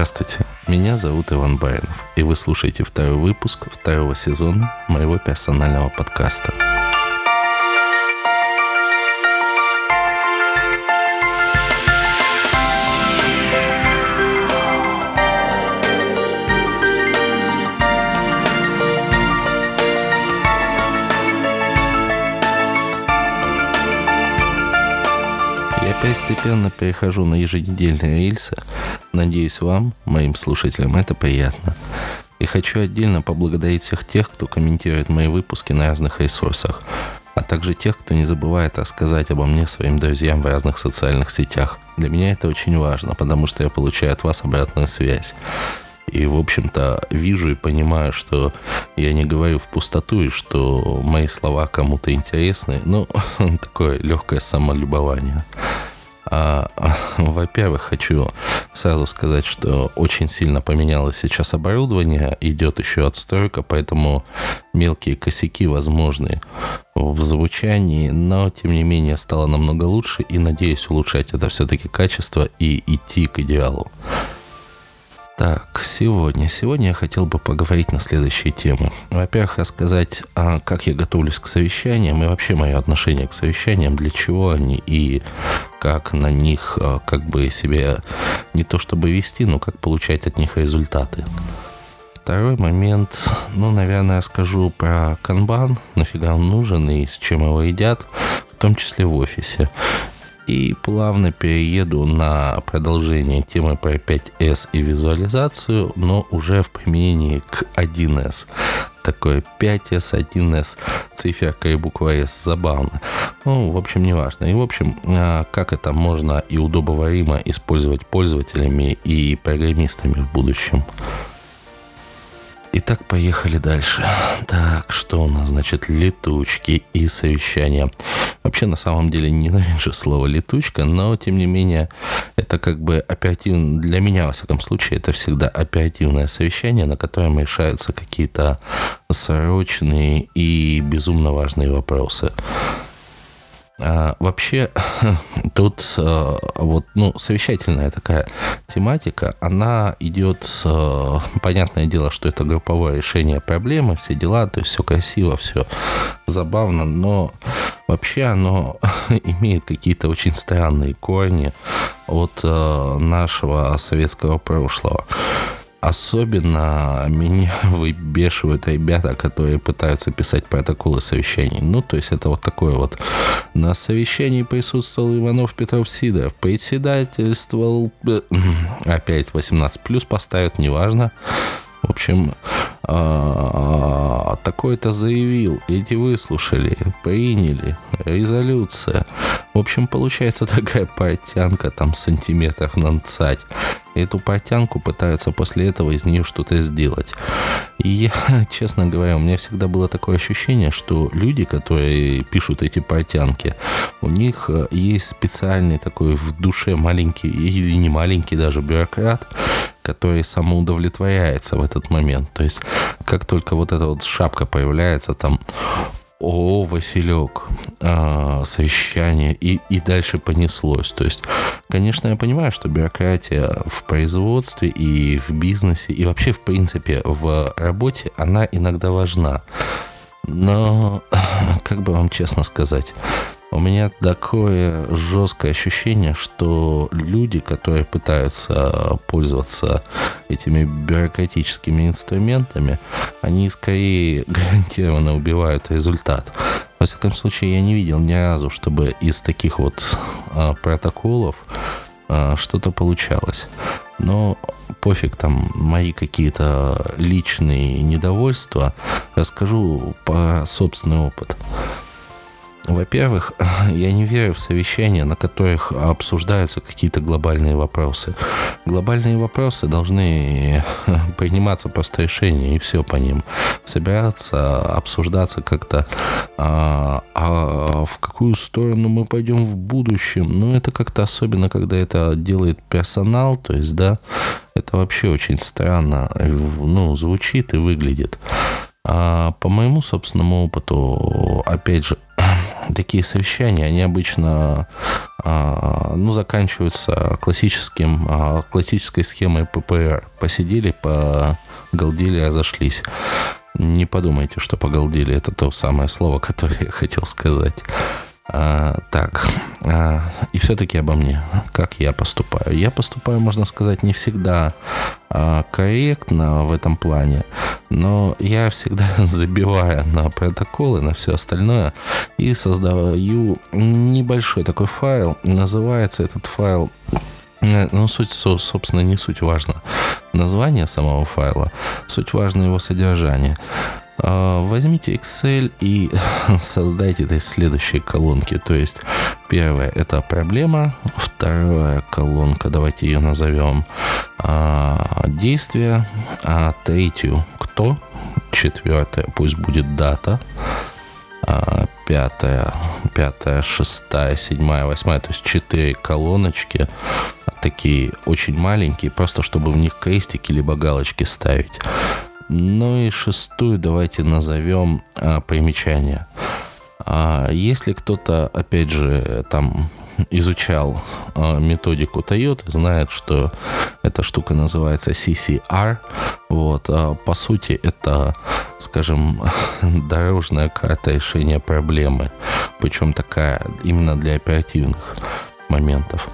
Здравствуйте, меня зовут Иван Баринов, и вы слушаете второй выпуск второго сезона моего персонального подкаста. постепенно перехожу на еженедельные рельсы. Надеюсь, вам, моим слушателям, это приятно. И хочу отдельно поблагодарить всех тех, кто комментирует мои выпуски на разных ресурсах, а также тех, кто не забывает рассказать обо мне своим друзьям в разных социальных сетях. Для меня это очень важно, потому что я получаю от вас обратную связь. И, в общем-то, вижу и понимаю, что я не говорю в пустоту, и что мои слова кому-то интересны. Ну, такое легкое самолюбование. А, во-первых, хочу сразу сказать, что очень сильно поменялось сейчас оборудование, идет еще отстройка, поэтому мелкие косяки возможны в звучании, но тем не менее стало намного лучше и надеюсь улучшать это все-таки качество и идти к идеалу. Так, сегодня. Сегодня я хотел бы поговорить на следующие темы. Во-первых, рассказать, а, как я готовлюсь к совещаниям и вообще мое отношение к совещаниям, для чего они и как на них а, как бы себя не то чтобы вести, но как получать от них результаты. Второй момент, ну, наверное, я скажу про канбан, нафига он нужен и с чем его едят, в том числе в офисе. И плавно перееду на продолжение темы про 5S и визуализацию, но уже в применении к 1S. Такое 5S, 1S, циферка и буква S забавно. Ну, в общем, не важно. И, в общем, а, как это можно и удобоваримо использовать пользователями и программистами в будущем. Итак, поехали дальше. Так, что у нас, значит, летучки и совещания. Вообще, на самом деле, ненавижу слово летучка, но, тем не менее, это как бы оперативно, для меня, во всяком случае, это всегда оперативное совещание, на котором решаются какие-то срочные и безумно важные вопросы. А, вообще, тут а, вот, ну, совещательная такая тематика, она идет, а, понятное дело, что это групповое решение проблемы, все дела, то есть все красиво, все забавно, но вообще оно имеет какие-то очень странные корни от а, нашего советского прошлого. Особенно меня выбешивают ребята, которые пытаются писать протоколы совещаний. Ну, то есть это вот такое вот. На совещании присутствовал Иванов Петров Сидоров. Председательствовал... Э, опять 18 плюс поставят, неважно. В общем, а, такой-то заявил, эти выслушали, приняли, резолюция. В общем, получается такая портянка там сантиметров на цать. Эту портянку пытаются после этого из нее что-то сделать. И я, честно говоря, у меня всегда было такое ощущение, что люди, которые пишут эти портянки, у них э, есть специальный такой в душе маленький или не маленький даже бюрократ, который самоудовлетворяется в этот момент. То есть, как только вот эта вот шапка появляется, там, о, Василек, а, совещание, и, и дальше понеслось. То есть, конечно, я понимаю, что бюрократия в производстве и в бизнесе, и вообще, в принципе, в работе, она иногда важна. Но, как бы вам честно сказать, у меня такое жесткое ощущение, что люди, которые пытаются пользоваться этими бюрократическими инструментами, они скорее гарантированно убивают результат. Во всяком случае, я не видел ни разу, чтобы из таких вот а, протоколов а, что-то получалось. Но пофиг там мои какие-то личные недовольства, расскажу по собственный опыт. Во-первых, я не верю в совещания, на которых обсуждаются какие-то глобальные вопросы. Глобальные вопросы должны приниматься просто решения, и все по ним. Собираться, обсуждаться как-то, а, а в какую сторону мы пойдем в будущем. Ну, это как-то особенно, когда это делает персонал, то есть, да, это вообще очень странно, ну, звучит и выглядит. А по моему собственному опыту, опять же, такие совещания, они обычно а, ну, заканчиваются классическим, а, классической схемой ППР. Посидели, погалдели, разошлись. Не подумайте, что погалдели. Это то самое слово, которое я хотел сказать. А, так, а, и все-таки обо мне. Как я поступаю? Я поступаю, можно сказать, не всегда а, корректно в этом плане, но я всегда забиваю на протоколы, на все остальное и создаю небольшой такой файл. Называется этот файл э, ну, суть, собственно, не суть важно. Название самого файла, суть важно его содержание. А, возьмите Excel и создайте это из следующей колонки. То есть первая это проблема, вторая колонка, давайте ее назовем а, действие, а третью кто, четвертая пусть будет дата, а, пятая, пятая, шестая, седьмая, восьмая, то есть четыре колоночки, такие очень маленькие, просто чтобы в них крестики либо галочки ставить. Ну и шестую давайте назовем а, примечание. А, если кто-то, опять же, там изучал а, методику Toyota, знает, что эта штука называется CCR. Вот, а, по сути, это, скажем, дорожная карта решения проблемы. Причем такая именно для оперативных моментов.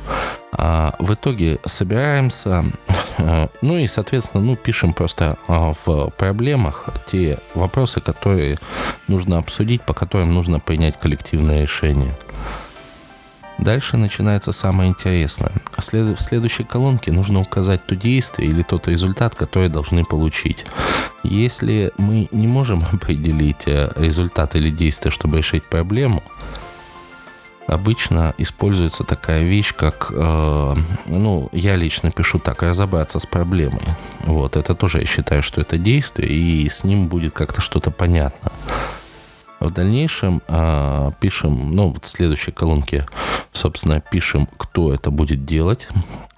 А в итоге собираемся, э, ну и, соответственно, ну, пишем просто а, в проблемах те вопросы, которые нужно обсудить, по которым нужно принять коллективное решение. Дальше начинается самое интересное. В следующей колонке нужно указать то действие или тот результат, который должны получить. Если мы не можем определить э, результат или действие, чтобы решить проблему, обычно используется такая вещь, как, э, ну, я лично пишу так, разобраться с проблемой. Вот, это тоже я считаю, что это действие, и с ним будет как-то что-то понятно. В дальнейшем э, пишем, ну, в следующей колонке, собственно, пишем, кто это будет делать.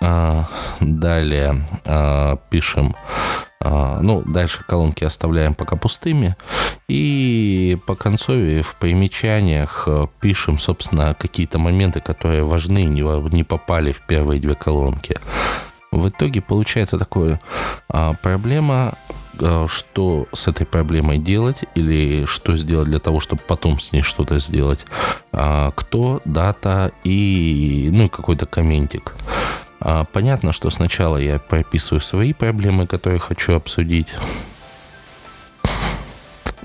Э, далее э, пишем ну, дальше колонки оставляем пока пустыми. И по концове в примечаниях э, пишем, собственно, какие-то моменты, которые важны, не попали в первые две колонки. В итоге получается такая а, проблема, а, что с этой проблемой делать или что сделать для того, чтобы потом с ней что-то сделать. А, кто, дата и ну, какой-то комментик. А, понятно, что сначала я прописываю свои проблемы, которые хочу обсудить.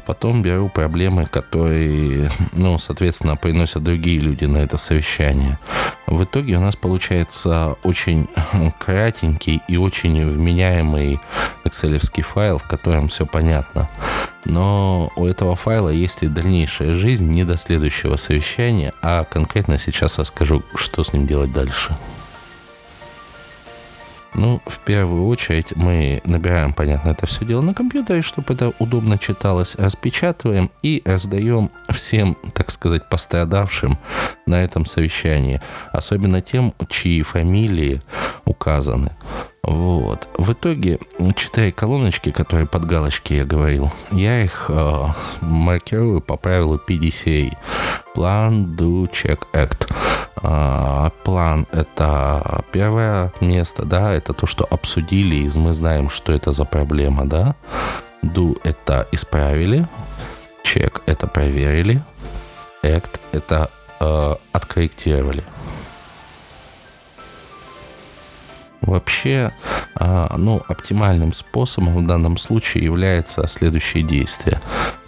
Потом беру проблемы, которые, ну, соответственно, приносят другие люди на это совещание. В итоге у нас получается очень кратенький и очень вменяемый excel файл, в котором все понятно. Но у этого файла есть и дальнейшая жизнь не до следующего совещания, а конкретно сейчас расскажу, что с ним делать дальше. Ну, в первую очередь мы набираем, понятно, это все дело на компьютере, чтобы это удобно читалось, распечатываем и раздаем всем, так сказать, пострадавшим на этом совещании. Особенно тем, чьи фамилии указаны. Вот. В итоге, читая колоночки, которые под галочки я говорил, я их э, маркирую по правилу PDCA. Plan, Do, Check, Act. Э, план — это первое место, да, это то, что обсудили, и мы знаем, что это за проблема, да. Do — это исправили. Check — это проверили. Act — это э, откорректировали. Вообще, а, ну, оптимальным способом в данном случае является следующее действие.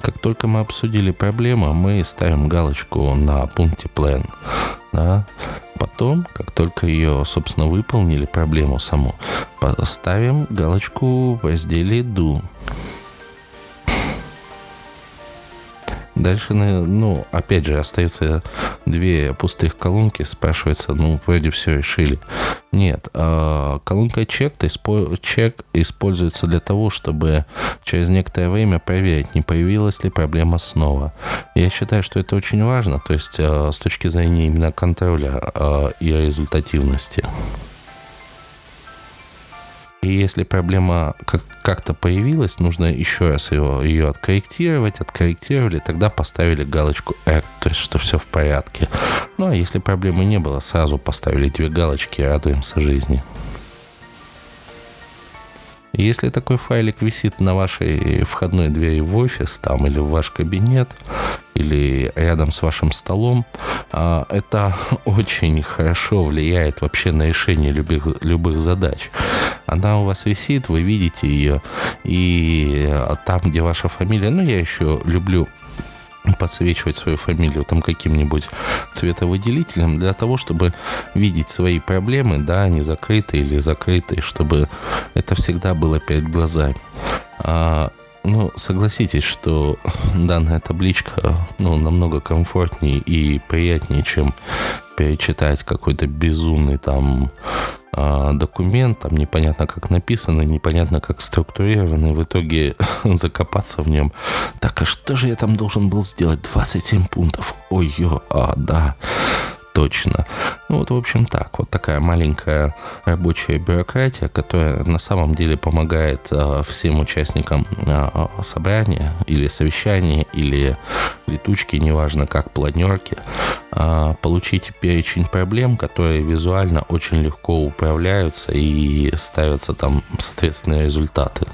Как только мы обсудили проблему, мы ставим галочку на пункте plan. Да? Потом, как только ее, собственно, выполнили, проблему саму, ставим галочку в разделе do. Дальше, ну, опять же, остаются две пустых колонки. Спрашивается, ну, вроде все решили. Нет, а, колонка чек, чек используется для того, чтобы через некоторое время проверить, не появилась ли проблема снова. Я считаю, что это очень важно, то есть а, с точки зрения именно контроля а, и результативности. И если проблема как- как-то появилась, нужно еще раз ее, ее откорректировать. Откорректировали, тогда поставили галочку R, то есть что все в порядке. Ну, а если проблемы не было, сразу поставили две галочки и радуемся жизни. Если такой файлик висит на вашей входной двери в офис там или в ваш кабинет, или рядом с вашим столом, а, это очень хорошо влияет вообще на решение любых, любых задач. Она у вас висит, вы видите ее, и там, где ваша фамилия, ну, я еще люблю подсвечивать свою фамилию там каким-нибудь цветовыделителем для того, чтобы видеть свои проблемы, да, не закрытые или закрытые, чтобы это всегда было перед глазами. Ну, согласитесь, что данная табличка ну, намного комфортнее и приятнее, чем перечитать какой-то безумный там а, документ, там непонятно как написанный, непонятно как структурированный, в итоге закопаться в нем. Так, а что же я там должен был сделать? 27 пунктов. Ой, ё, а, да точно. Ну вот, в общем, так. Вот такая маленькая рабочая бюрократия, которая на самом деле помогает э, всем участникам э, собрания или совещания, или летучки, неважно как, планерки, э, получить перечень проблем, которые визуально очень легко управляются и ставятся там, соответственно, результаты.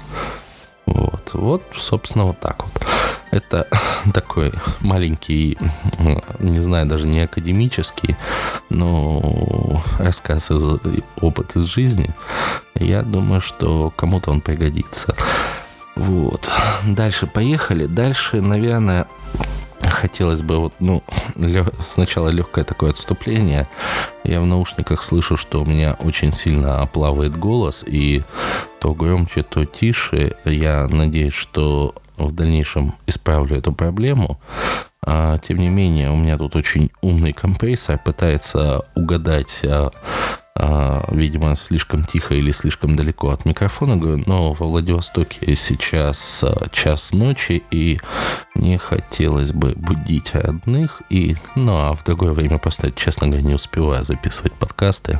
Вот, вот, собственно, вот так вот. Это такой маленький, не знаю, даже не академический, но рассказ из опыт из жизни. Я думаю, что кому-то он пригодится. Вот. Дальше поехали. Дальше, наверное, хотелось бы вот, ну, сначала легкое такое отступление. Я в наушниках слышу, что у меня очень сильно плавает голос, и то громче, то тише. Я надеюсь, что в дальнейшем исправлю эту проблему. А, тем не менее, у меня тут очень умный компрессор пытается угадать а, видимо, слишком тихо или слишком далеко от микрофона, говорю, но во Владивостоке сейчас а, час ночи, и не хотелось бы будить родных, и, ну, а в другое время просто, честно говоря, не успеваю записывать подкасты,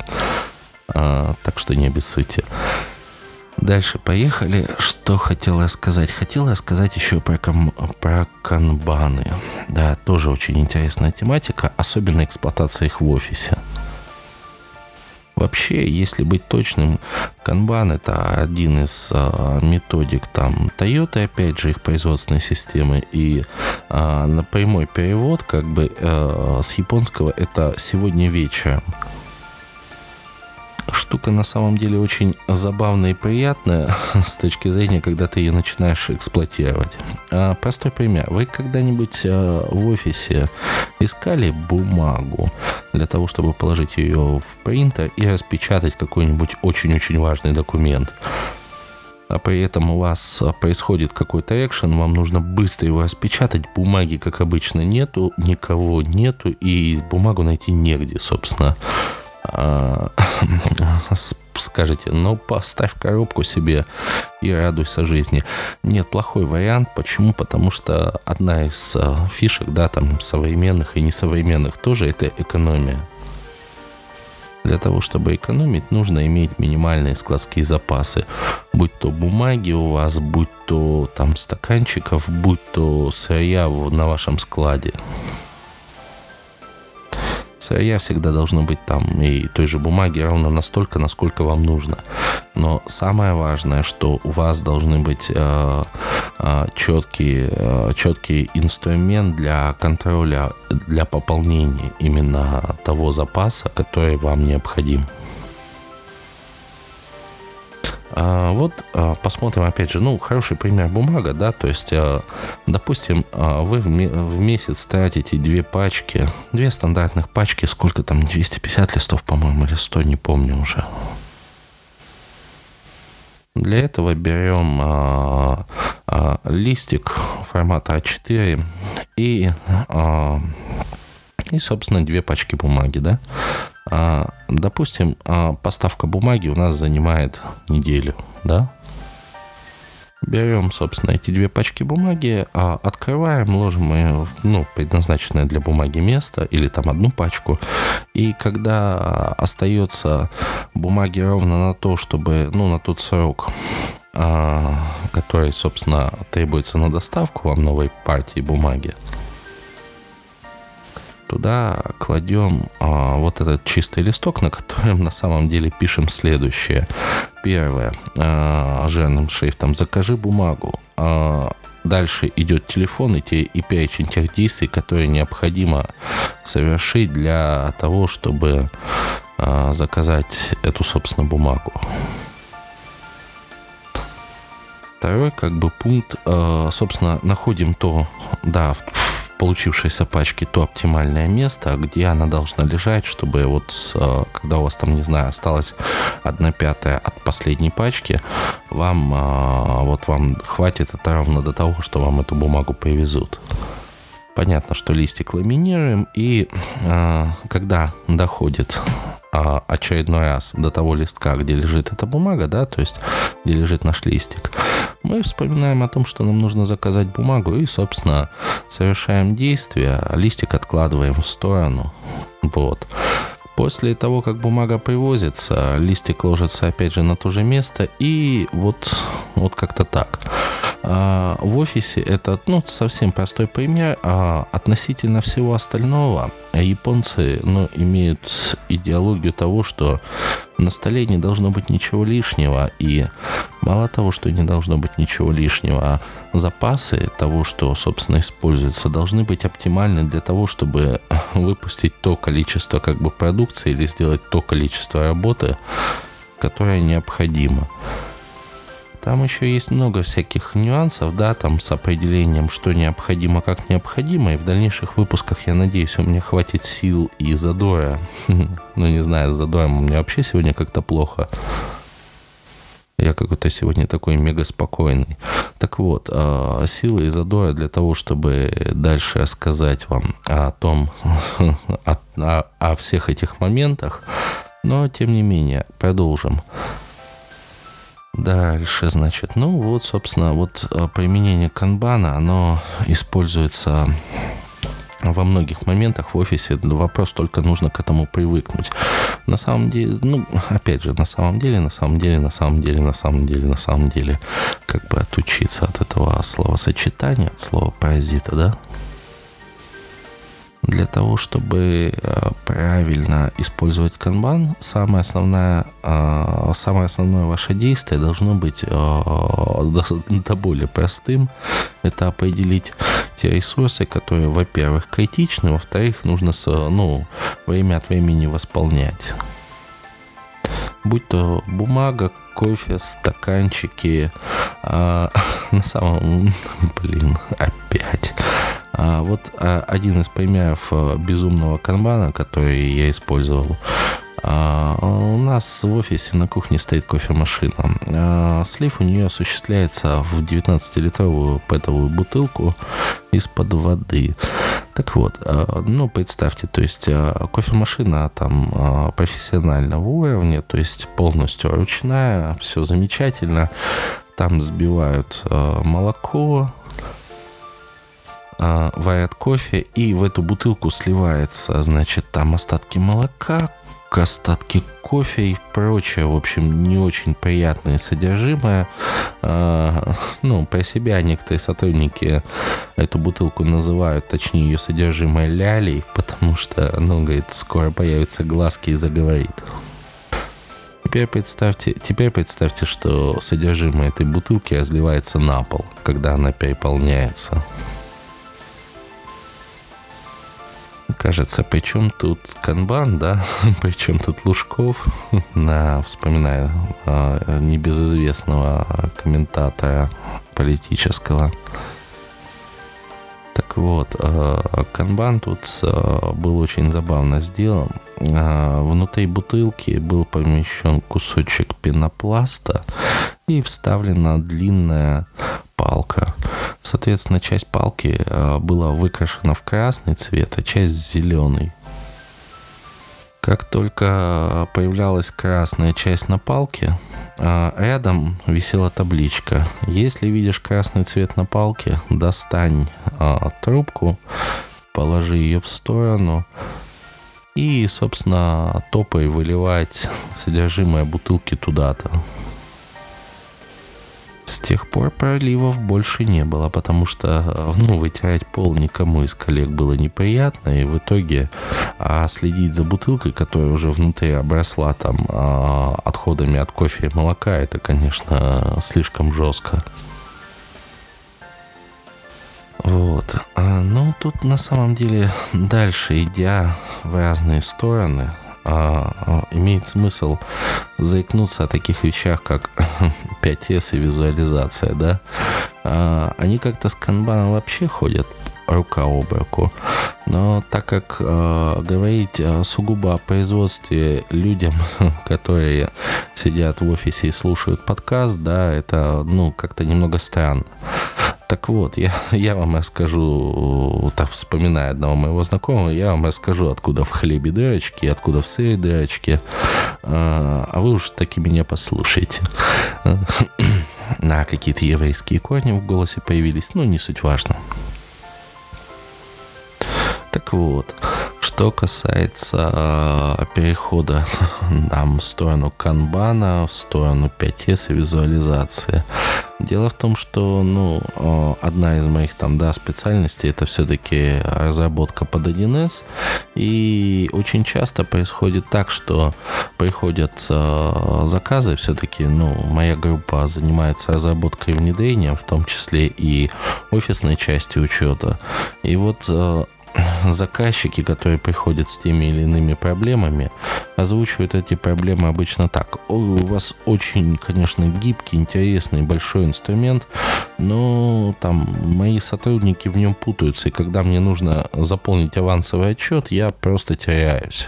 а, так что не обессудьте. Дальше поехали. Что хотела сказать? Хотела сказать еще про, ком... про канбаны. Да, тоже очень интересная тематика, особенно эксплуатация их в офисе. Вообще, если быть точным, канбан это один из а, методик там Toyota, опять же, их производственной системы. И а, на прямой перевод, как бы а, с японского, это сегодня вечером штука на самом деле очень забавная и приятная с точки зрения, когда ты ее начинаешь эксплуатировать. А, простой пример. Вы когда-нибудь а, в офисе искали бумагу для того, чтобы положить ее в принтер и распечатать какой-нибудь очень-очень важный документ? а при этом у вас происходит какой-то экшен, вам нужно быстро его распечатать, бумаги, как обычно, нету, никого нету, и бумагу найти негде, собственно. А, скажете, ну поставь коробку себе и радуйся жизни. Нет, плохой вариант. Почему? Потому что одна из а, фишек, да, там современных и несовременных тоже это экономия. Для того, чтобы экономить, нужно иметь минимальные складские запасы. Будь то бумаги у вас, будь то там стаканчиков, будь то сырья на вашем складе сырья всегда должно быть там и той же бумаги ровно настолько, насколько вам нужно. Но самое важное, что у вас должны быть э, э, четкий, э, четкий инструмент для контроля, для пополнения именно того запаса, который вам необходим. А, вот а, посмотрим, опять же, ну, хороший пример бумага, да, то есть, а, допустим, вы в месяц тратите две пачки, две стандартных пачки, сколько там, 250 листов, по-моему, или 100, не помню уже. Для этого берем а, а, листик формата А4 и, а, и, собственно, две пачки бумаги, да. А, допустим, а, поставка бумаги у нас занимает неделю, да? Берем, собственно, эти две пачки бумаги, а, открываем, ложим ее, ну, предназначенное для бумаги место, или там одну пачку. И когда остается бумаги ровно на то, чтобы, ну, на тот срок, который, собственно, требуется на доставку вам новой партии бумаги, туда кладем а, вот этот чистый листок, на котором на самом деле пишем следующее. Первое. А, жирным шрифтом «Закажи бумагу». А, дальше идет телефон и, те, и перечень тех действий, которые необходимо совершить для того, чтобы а, заказать эту, собственно, бумагу. Второй как бы пункт, а, собственно, находим то, да, получившейся пачке то оптимальное место, где она должна лежать, чтобы вот с, а, когда у вас там, не знаю, осталось одна пятая от последней пачки, вам вот вам хватит это ровно до того, что вам эту бумагу привезут. Понятно, что листик ламинируем, и когда доходит э, очередной раз до того листка, где лежит эта бумага, да, то есть где лежит наш листик, мы вспоминаем о том, что нам нужно заказать бумагу, и, собственно, совершаем действие, а листик откладываем в сторону. Вот. После того, как бумага привозится, листик ложится опять же на то же место, и вот, вот как-то так. А, в офисе это ну, совсем простой пример. А относительно всего остального японцы ну, имеют идеологию того, что на столе не должно быть ничего лишнего. И мало того, что не должно быть ничего лишнего, а запасы того, что, собственно, используется, должны быть оптимальны для того, чтобы выпустить то количество как бы продукции или сделать то количество работы, которое необходимо. Там еще есть много всяких нюансов, да, там с определением, что необходимо, как необходимо. И в дальнейших выпусках, я надеюсь, у меня хватит сил и задора. Ну, не знаю, с задором у меня вообще сегодня как-то плохо. Я какой-то сегодня такой мега спокойный. Так вот, а, силы и задора для того, чтобы дальше рассказать вам о том, о, о всех этих моментах. Но, тем не менее, продолжим. Дальше, значит, ну вот, собственно, вот а, применение канбана, оно используется во многих моментах в офисе. Вопрос только нужно к этому привыкнуть. На самом деле, ну, опять же, на самом деле, на самом деле, на самом деле, на самом деле, на самом деле, как бы отучиться от этого словосочетания, от слова паразита, да? Для того, чтобы э, правильно использовать канбан, самое основное, э, самое основное ваше действие должно быть э, до более простым. Это определить те ресурсы, которые, во-первых, критичны, во-вторых, нужно ну, время от времени восполнять. Будь то бумага, кофе, стаканчики. А, на самом... Блин, опять. А вот а, один из примеров а, безумного канбана, который я использовал, а, у нас в офисе на кухне стоит кофемашина. Слив у нее осуществляется в 19-литровую пэтовую бутылку из-под воды. Так вот, ну, представьте, то есть кофемашина там профессионального уровня, то есть полностью ручная, все замечательно. Там сбивают молоко, варят кофе, и в эту бутылку сливается, значит, там остатки молока, остатки кофе и прочее, в общем, не очень приятное содержимое. А, ну, про себя некоторые сотрудники эту бутылку называют, точнее, ее содержимое лялей, потому что, ну, говорит, скоро появятся глазки и заговорит. Теперь представьте, теперь представьте, что содержимое этой бутылки разливается на пол, когда она переполняется. Кажется. Причем тут канбан, да, причем тут Лужков, на, вспоминаю а, небезызвестного комментатора политического. Так вот, а, канбан тут а, был очень забавно сделан. Внутри бутылки был помещен кусочек пенопласта и вставлена длинная палка. Соответственно, часть палки э, была выкрашена в красный цвет, а часть зеленый. Как только появлялась красная часть на палке, э, рядом висела табличка. Если видишь красный цвет на палке, достань э, трубку, положи ее в сторону и, собственно, топай выливать содержимое бутылки туда-то. Тех пор проливов больше не было, потому что ну, вытирать пол никому из коллег было неприятно, и в итоге а следить за бутылкой, которая уже внутри обросла там а, отходами от кофе и молока, это, конечно, слишком жестко. Вот. А, ну, тут на самом деле дальше, идя в разные стороны, а, а, имеет смысл заикнуться о таких вещах, как 5S и визуализация, да? А, они как-то с канбаном вообще ходят рука об руку. Но так как э, говорить сугубо о производстве людям, которые сидят в офисе и слушают подкаст, да, это, ну, как-то немного странно. Так вот, я, я вам расскажу, так вспоминая одного моего знакомого, я вам расскажу, откуда в хлебе дырочки, откуда в сыре дырочки. А, а вы уж таки меня послушайте. На какие-то еврейские корни в голосе появились, ну, не суть важно. Так вот, что касается э, перехода там, в сторону канбана, в сторону 5S и визуализации. Дело в том, что ну, э, одна из моих там, да, специальностей это все-таки разработка под 1С. И очень часто происходит так, что приходят э, заказы, все-таки ну, моя группа занимается разработкой и внедрением, в том числе и офисной части учета. И вот заказчики, которые приходят с теми или иными проблемами, озвучивают эти проблемы обычно так. у вас очень, конечно, гибкий, интересный, большой инструмент, но там мои сотрудники в нем путаются, и когда мне нужно заполнить авансовый отчет, я просто теряюсь.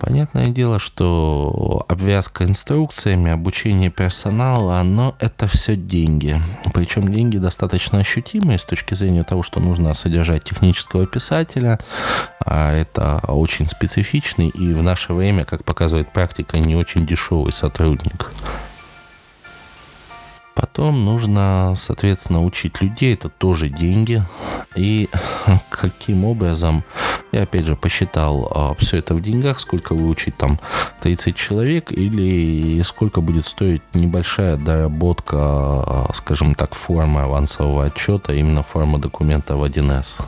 Понятное дело, что обвязка инструкциями, обучение персонала, но это все деньги. Причем деньги достаточно ощутимые с точки зрения того, что нужно содержать технического писателя. А это очень специфичный и в наше время, как показывает практика, не очень дешевый сотрудник. Потом нужно, соответственно, учить людей, это тоже деньги. И каким образом, я опять же посчитал а, все это в деньгах, сколько выучить там 30 человек или сколько будет стоить небольшая доработка, а, скажем так, формы авансового отчета, именно форма документа в 1С.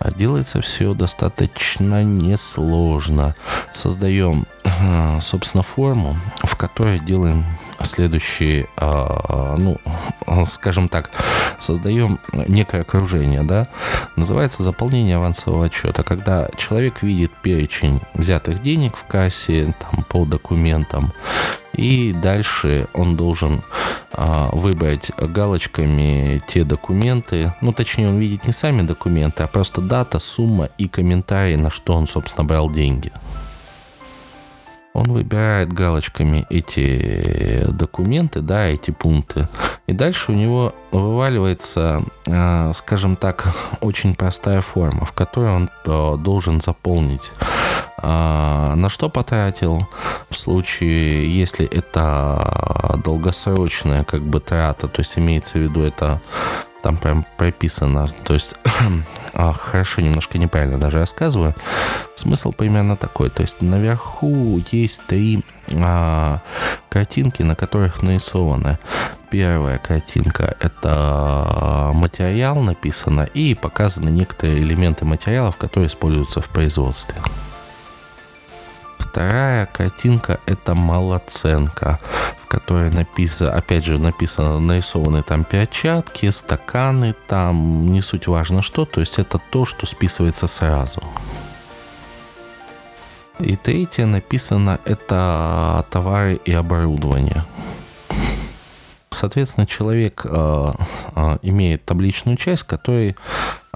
А делается все достаточно несложно. Создаем, собственно, форму, в которой делаем следующие, а, ну, скажем так, создаем некое окружение, да, называется заполнение авансового отчета, когда человек видит перечень взятых денег в кассе, там, по документам, и дальше он должен а, выбрать галочками те документы, ну, точнее, он видит не сами документы, а просто дата, сумма и комментарий, на что он, собственно, брал деньги он выбирает галочками эти документы, да, эти пункты. И дальше у него вываливается, а, скажем так, очень простая форма, в которой он а, должен заполнить, а, на что потратил, в случае, если это долгосрочная как бы трата, то есть имеется в виду это там прям прописано, то есть а, хорошо, немножко неправильно даже рассказываю. Смысл примерно такой, то есть наверху есть три а, картинки, на которых нарисованы. Первая картинка – это материал написано и показаны некоторые элементы материалов, которые используются в производстве. Вторая картинка – это малоценка, в которой написано, опять же, написано, нарисованы там перчатки, стаканы, там не суть важно что, то есть это то, что списывается сразу. И третье написано это товары и оборудование. Соответственно, человек э, э, имеет табличную часть, в которой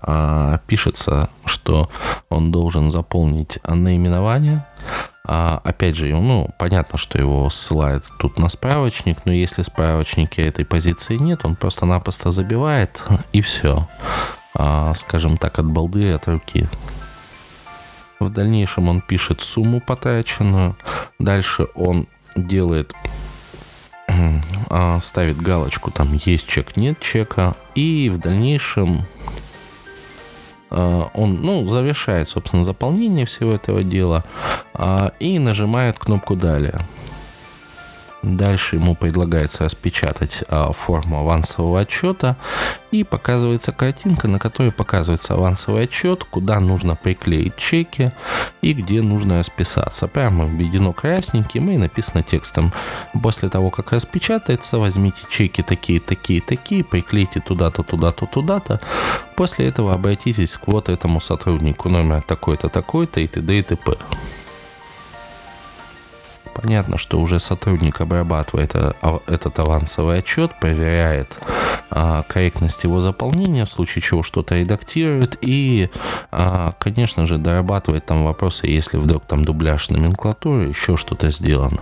э, пишется, что он должен заполнить наименование, а, опять же, ну, понятно, что его ссылает тут на справочник, но если в справочнике этой позиции нет, он просто-напросто забивает и все. А, скажем так, от балды, от руки. В дальнейшем он пишет сумму потраченную. Дальше он делает а, ставит галочку, там есть чек, нет чека. И в дальнейшем он ну, завершает, собственно, заполнение всего этого дела а, и нажимает кнопку «Далее». Дальше ему предлагается распечатать а, форму авансового отчета и показывается картинка, на которой показывается авансовый отчет, куда нужно приклеить чеки и где нужно расписаться. Прямо введено красненьким и написано текстом. После того, как распечатается, возьмите чеки такие, такие, такие, приклейте туда-то, туда-то, туда-то. После этого обратитесь к вот этому сотруднику номер такой-то, такой-то и т.д. и т.п. Понятно, что уже сотрудник обрабатывает этот авансовый отчет, проверяет а, корректность его заполнения, в случае чего что-то редактирует и, а, конечно же, дорабатывает там вопросы, если вдруг там дубляж номенклатуры, еще что-то сделано.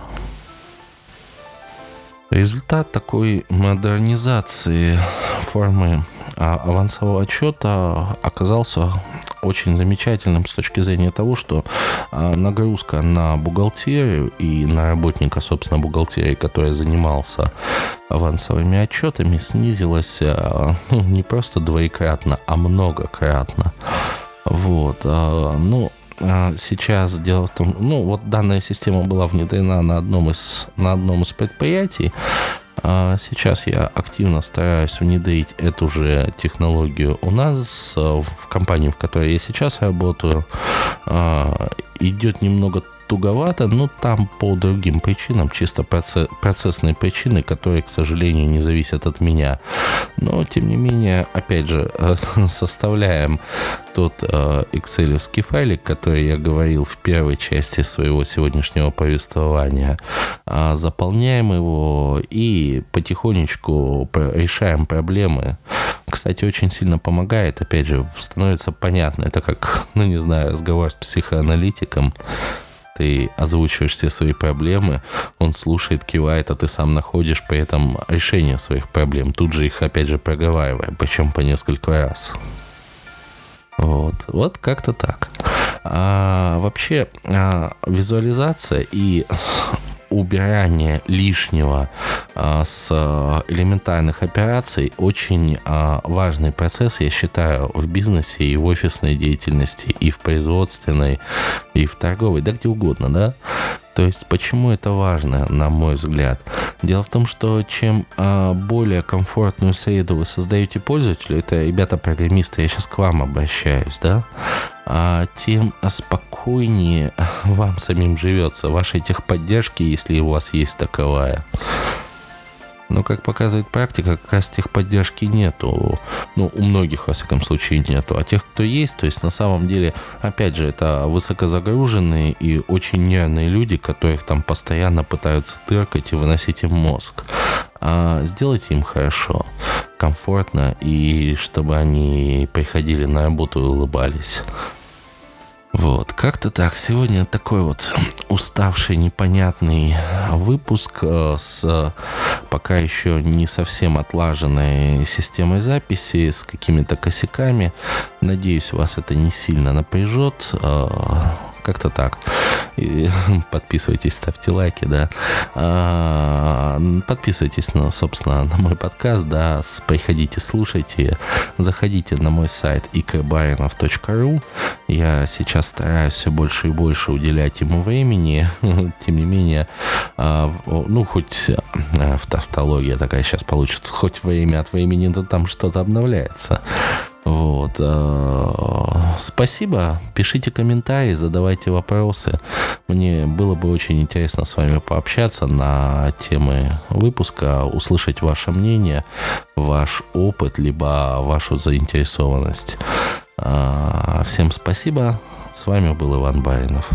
Результат такой модернизации формы авансового отчета оказался очень замечательным с точки зрения того, что а, нагрузка на бухгалтерию и на работника, собственно, бухгалтерии, который занимался авансовыми отчетами, снизилась а, ну, не просто двоекратно, а многократно. Вот. А, ну, сейчас дело в том, ну, вот данная система была внедрена на одном из, на одном из предприятий, а сейчас я активно стараюсь внедрить эту же технологию у нас в компании, в которой я сейчас работаю. А, идет немного туговато, но там по другим причинам, чисто процессные причины, которые, к сожалению, не зависят от меня. Но, тем не менее, опять же, составляем тот э, excel файлик, который я говорил в первой части своего сегодняшнего повествования, а, заполняем его и потихонечку решаем проблемы. Кстати, очень сильно помогает, опять же, становится понятно, это как, ну не знаю, разговор с психоаналитиком, ты озвучиваешь все свои проблемы, он слушает, кивает, а ты сам находишь при этом решение своих проблем, тут же их опять же проговаривая, причем по несколько раз. Вот, вот как-то так. А, вообще а, визуализация и убирание лишнего с элементарных операций очень а, важный процесс, я считаю, в бизнесе и в офисной деятельности, и в производственной, и в торговой, да где угодно, да. То есть почему это важно, на мой взгляд? Дело в том, что чем а, более комфортную среду вы создаете пользователю, это ребята-программисты, я сейчас к вам обращаюсь, да, а, тем спокойнее вам самим живется, вашей техподдержки, если у вас есть таковая. Но, как показывает практика, как раз техподдержки нету. Ну, у многих, во всяком случае, нету. А тех, кто есть, то есть на самом деле, опять же, это высокозагруженные и очень нервные люди, которых там постоянно пытаются тыркать и выносить им мозг. А сделайте им хорошо, комфортно, и чтобы они приходили на работу и улыбались. Вот, как-то так. Сегодня такой вот уставший, непонятный выпуск э, с пока еще не совсем отлаженной системой записи, с какими-то косяками. Надеюсь, вас это не сильно напряжет. Э, как-то так. И подписывайтесь, ставьте лайки, да. А, подписывайтесь, на, собственно, на мой подкаст, да. Приходите, слушайте. Заходите на мой сайт ikbarинов.ru. Я сейчас стараюсь все больше и больше уделять ему времени. Тем не менее, а, ну, хоть а, тавтология такая сейчас получится, хоть время от времени, то там что-то обновляется. Вот. Э, спасибо. Пишите комментарии, задавайте вопросы. Мне было бы очень интересно с вами пообщаться на темы выпуска, услышать ваше мнение, ваш опыт, либо вашу заинтересованность. Э, всем спасибо. С вами был Иван Баринов.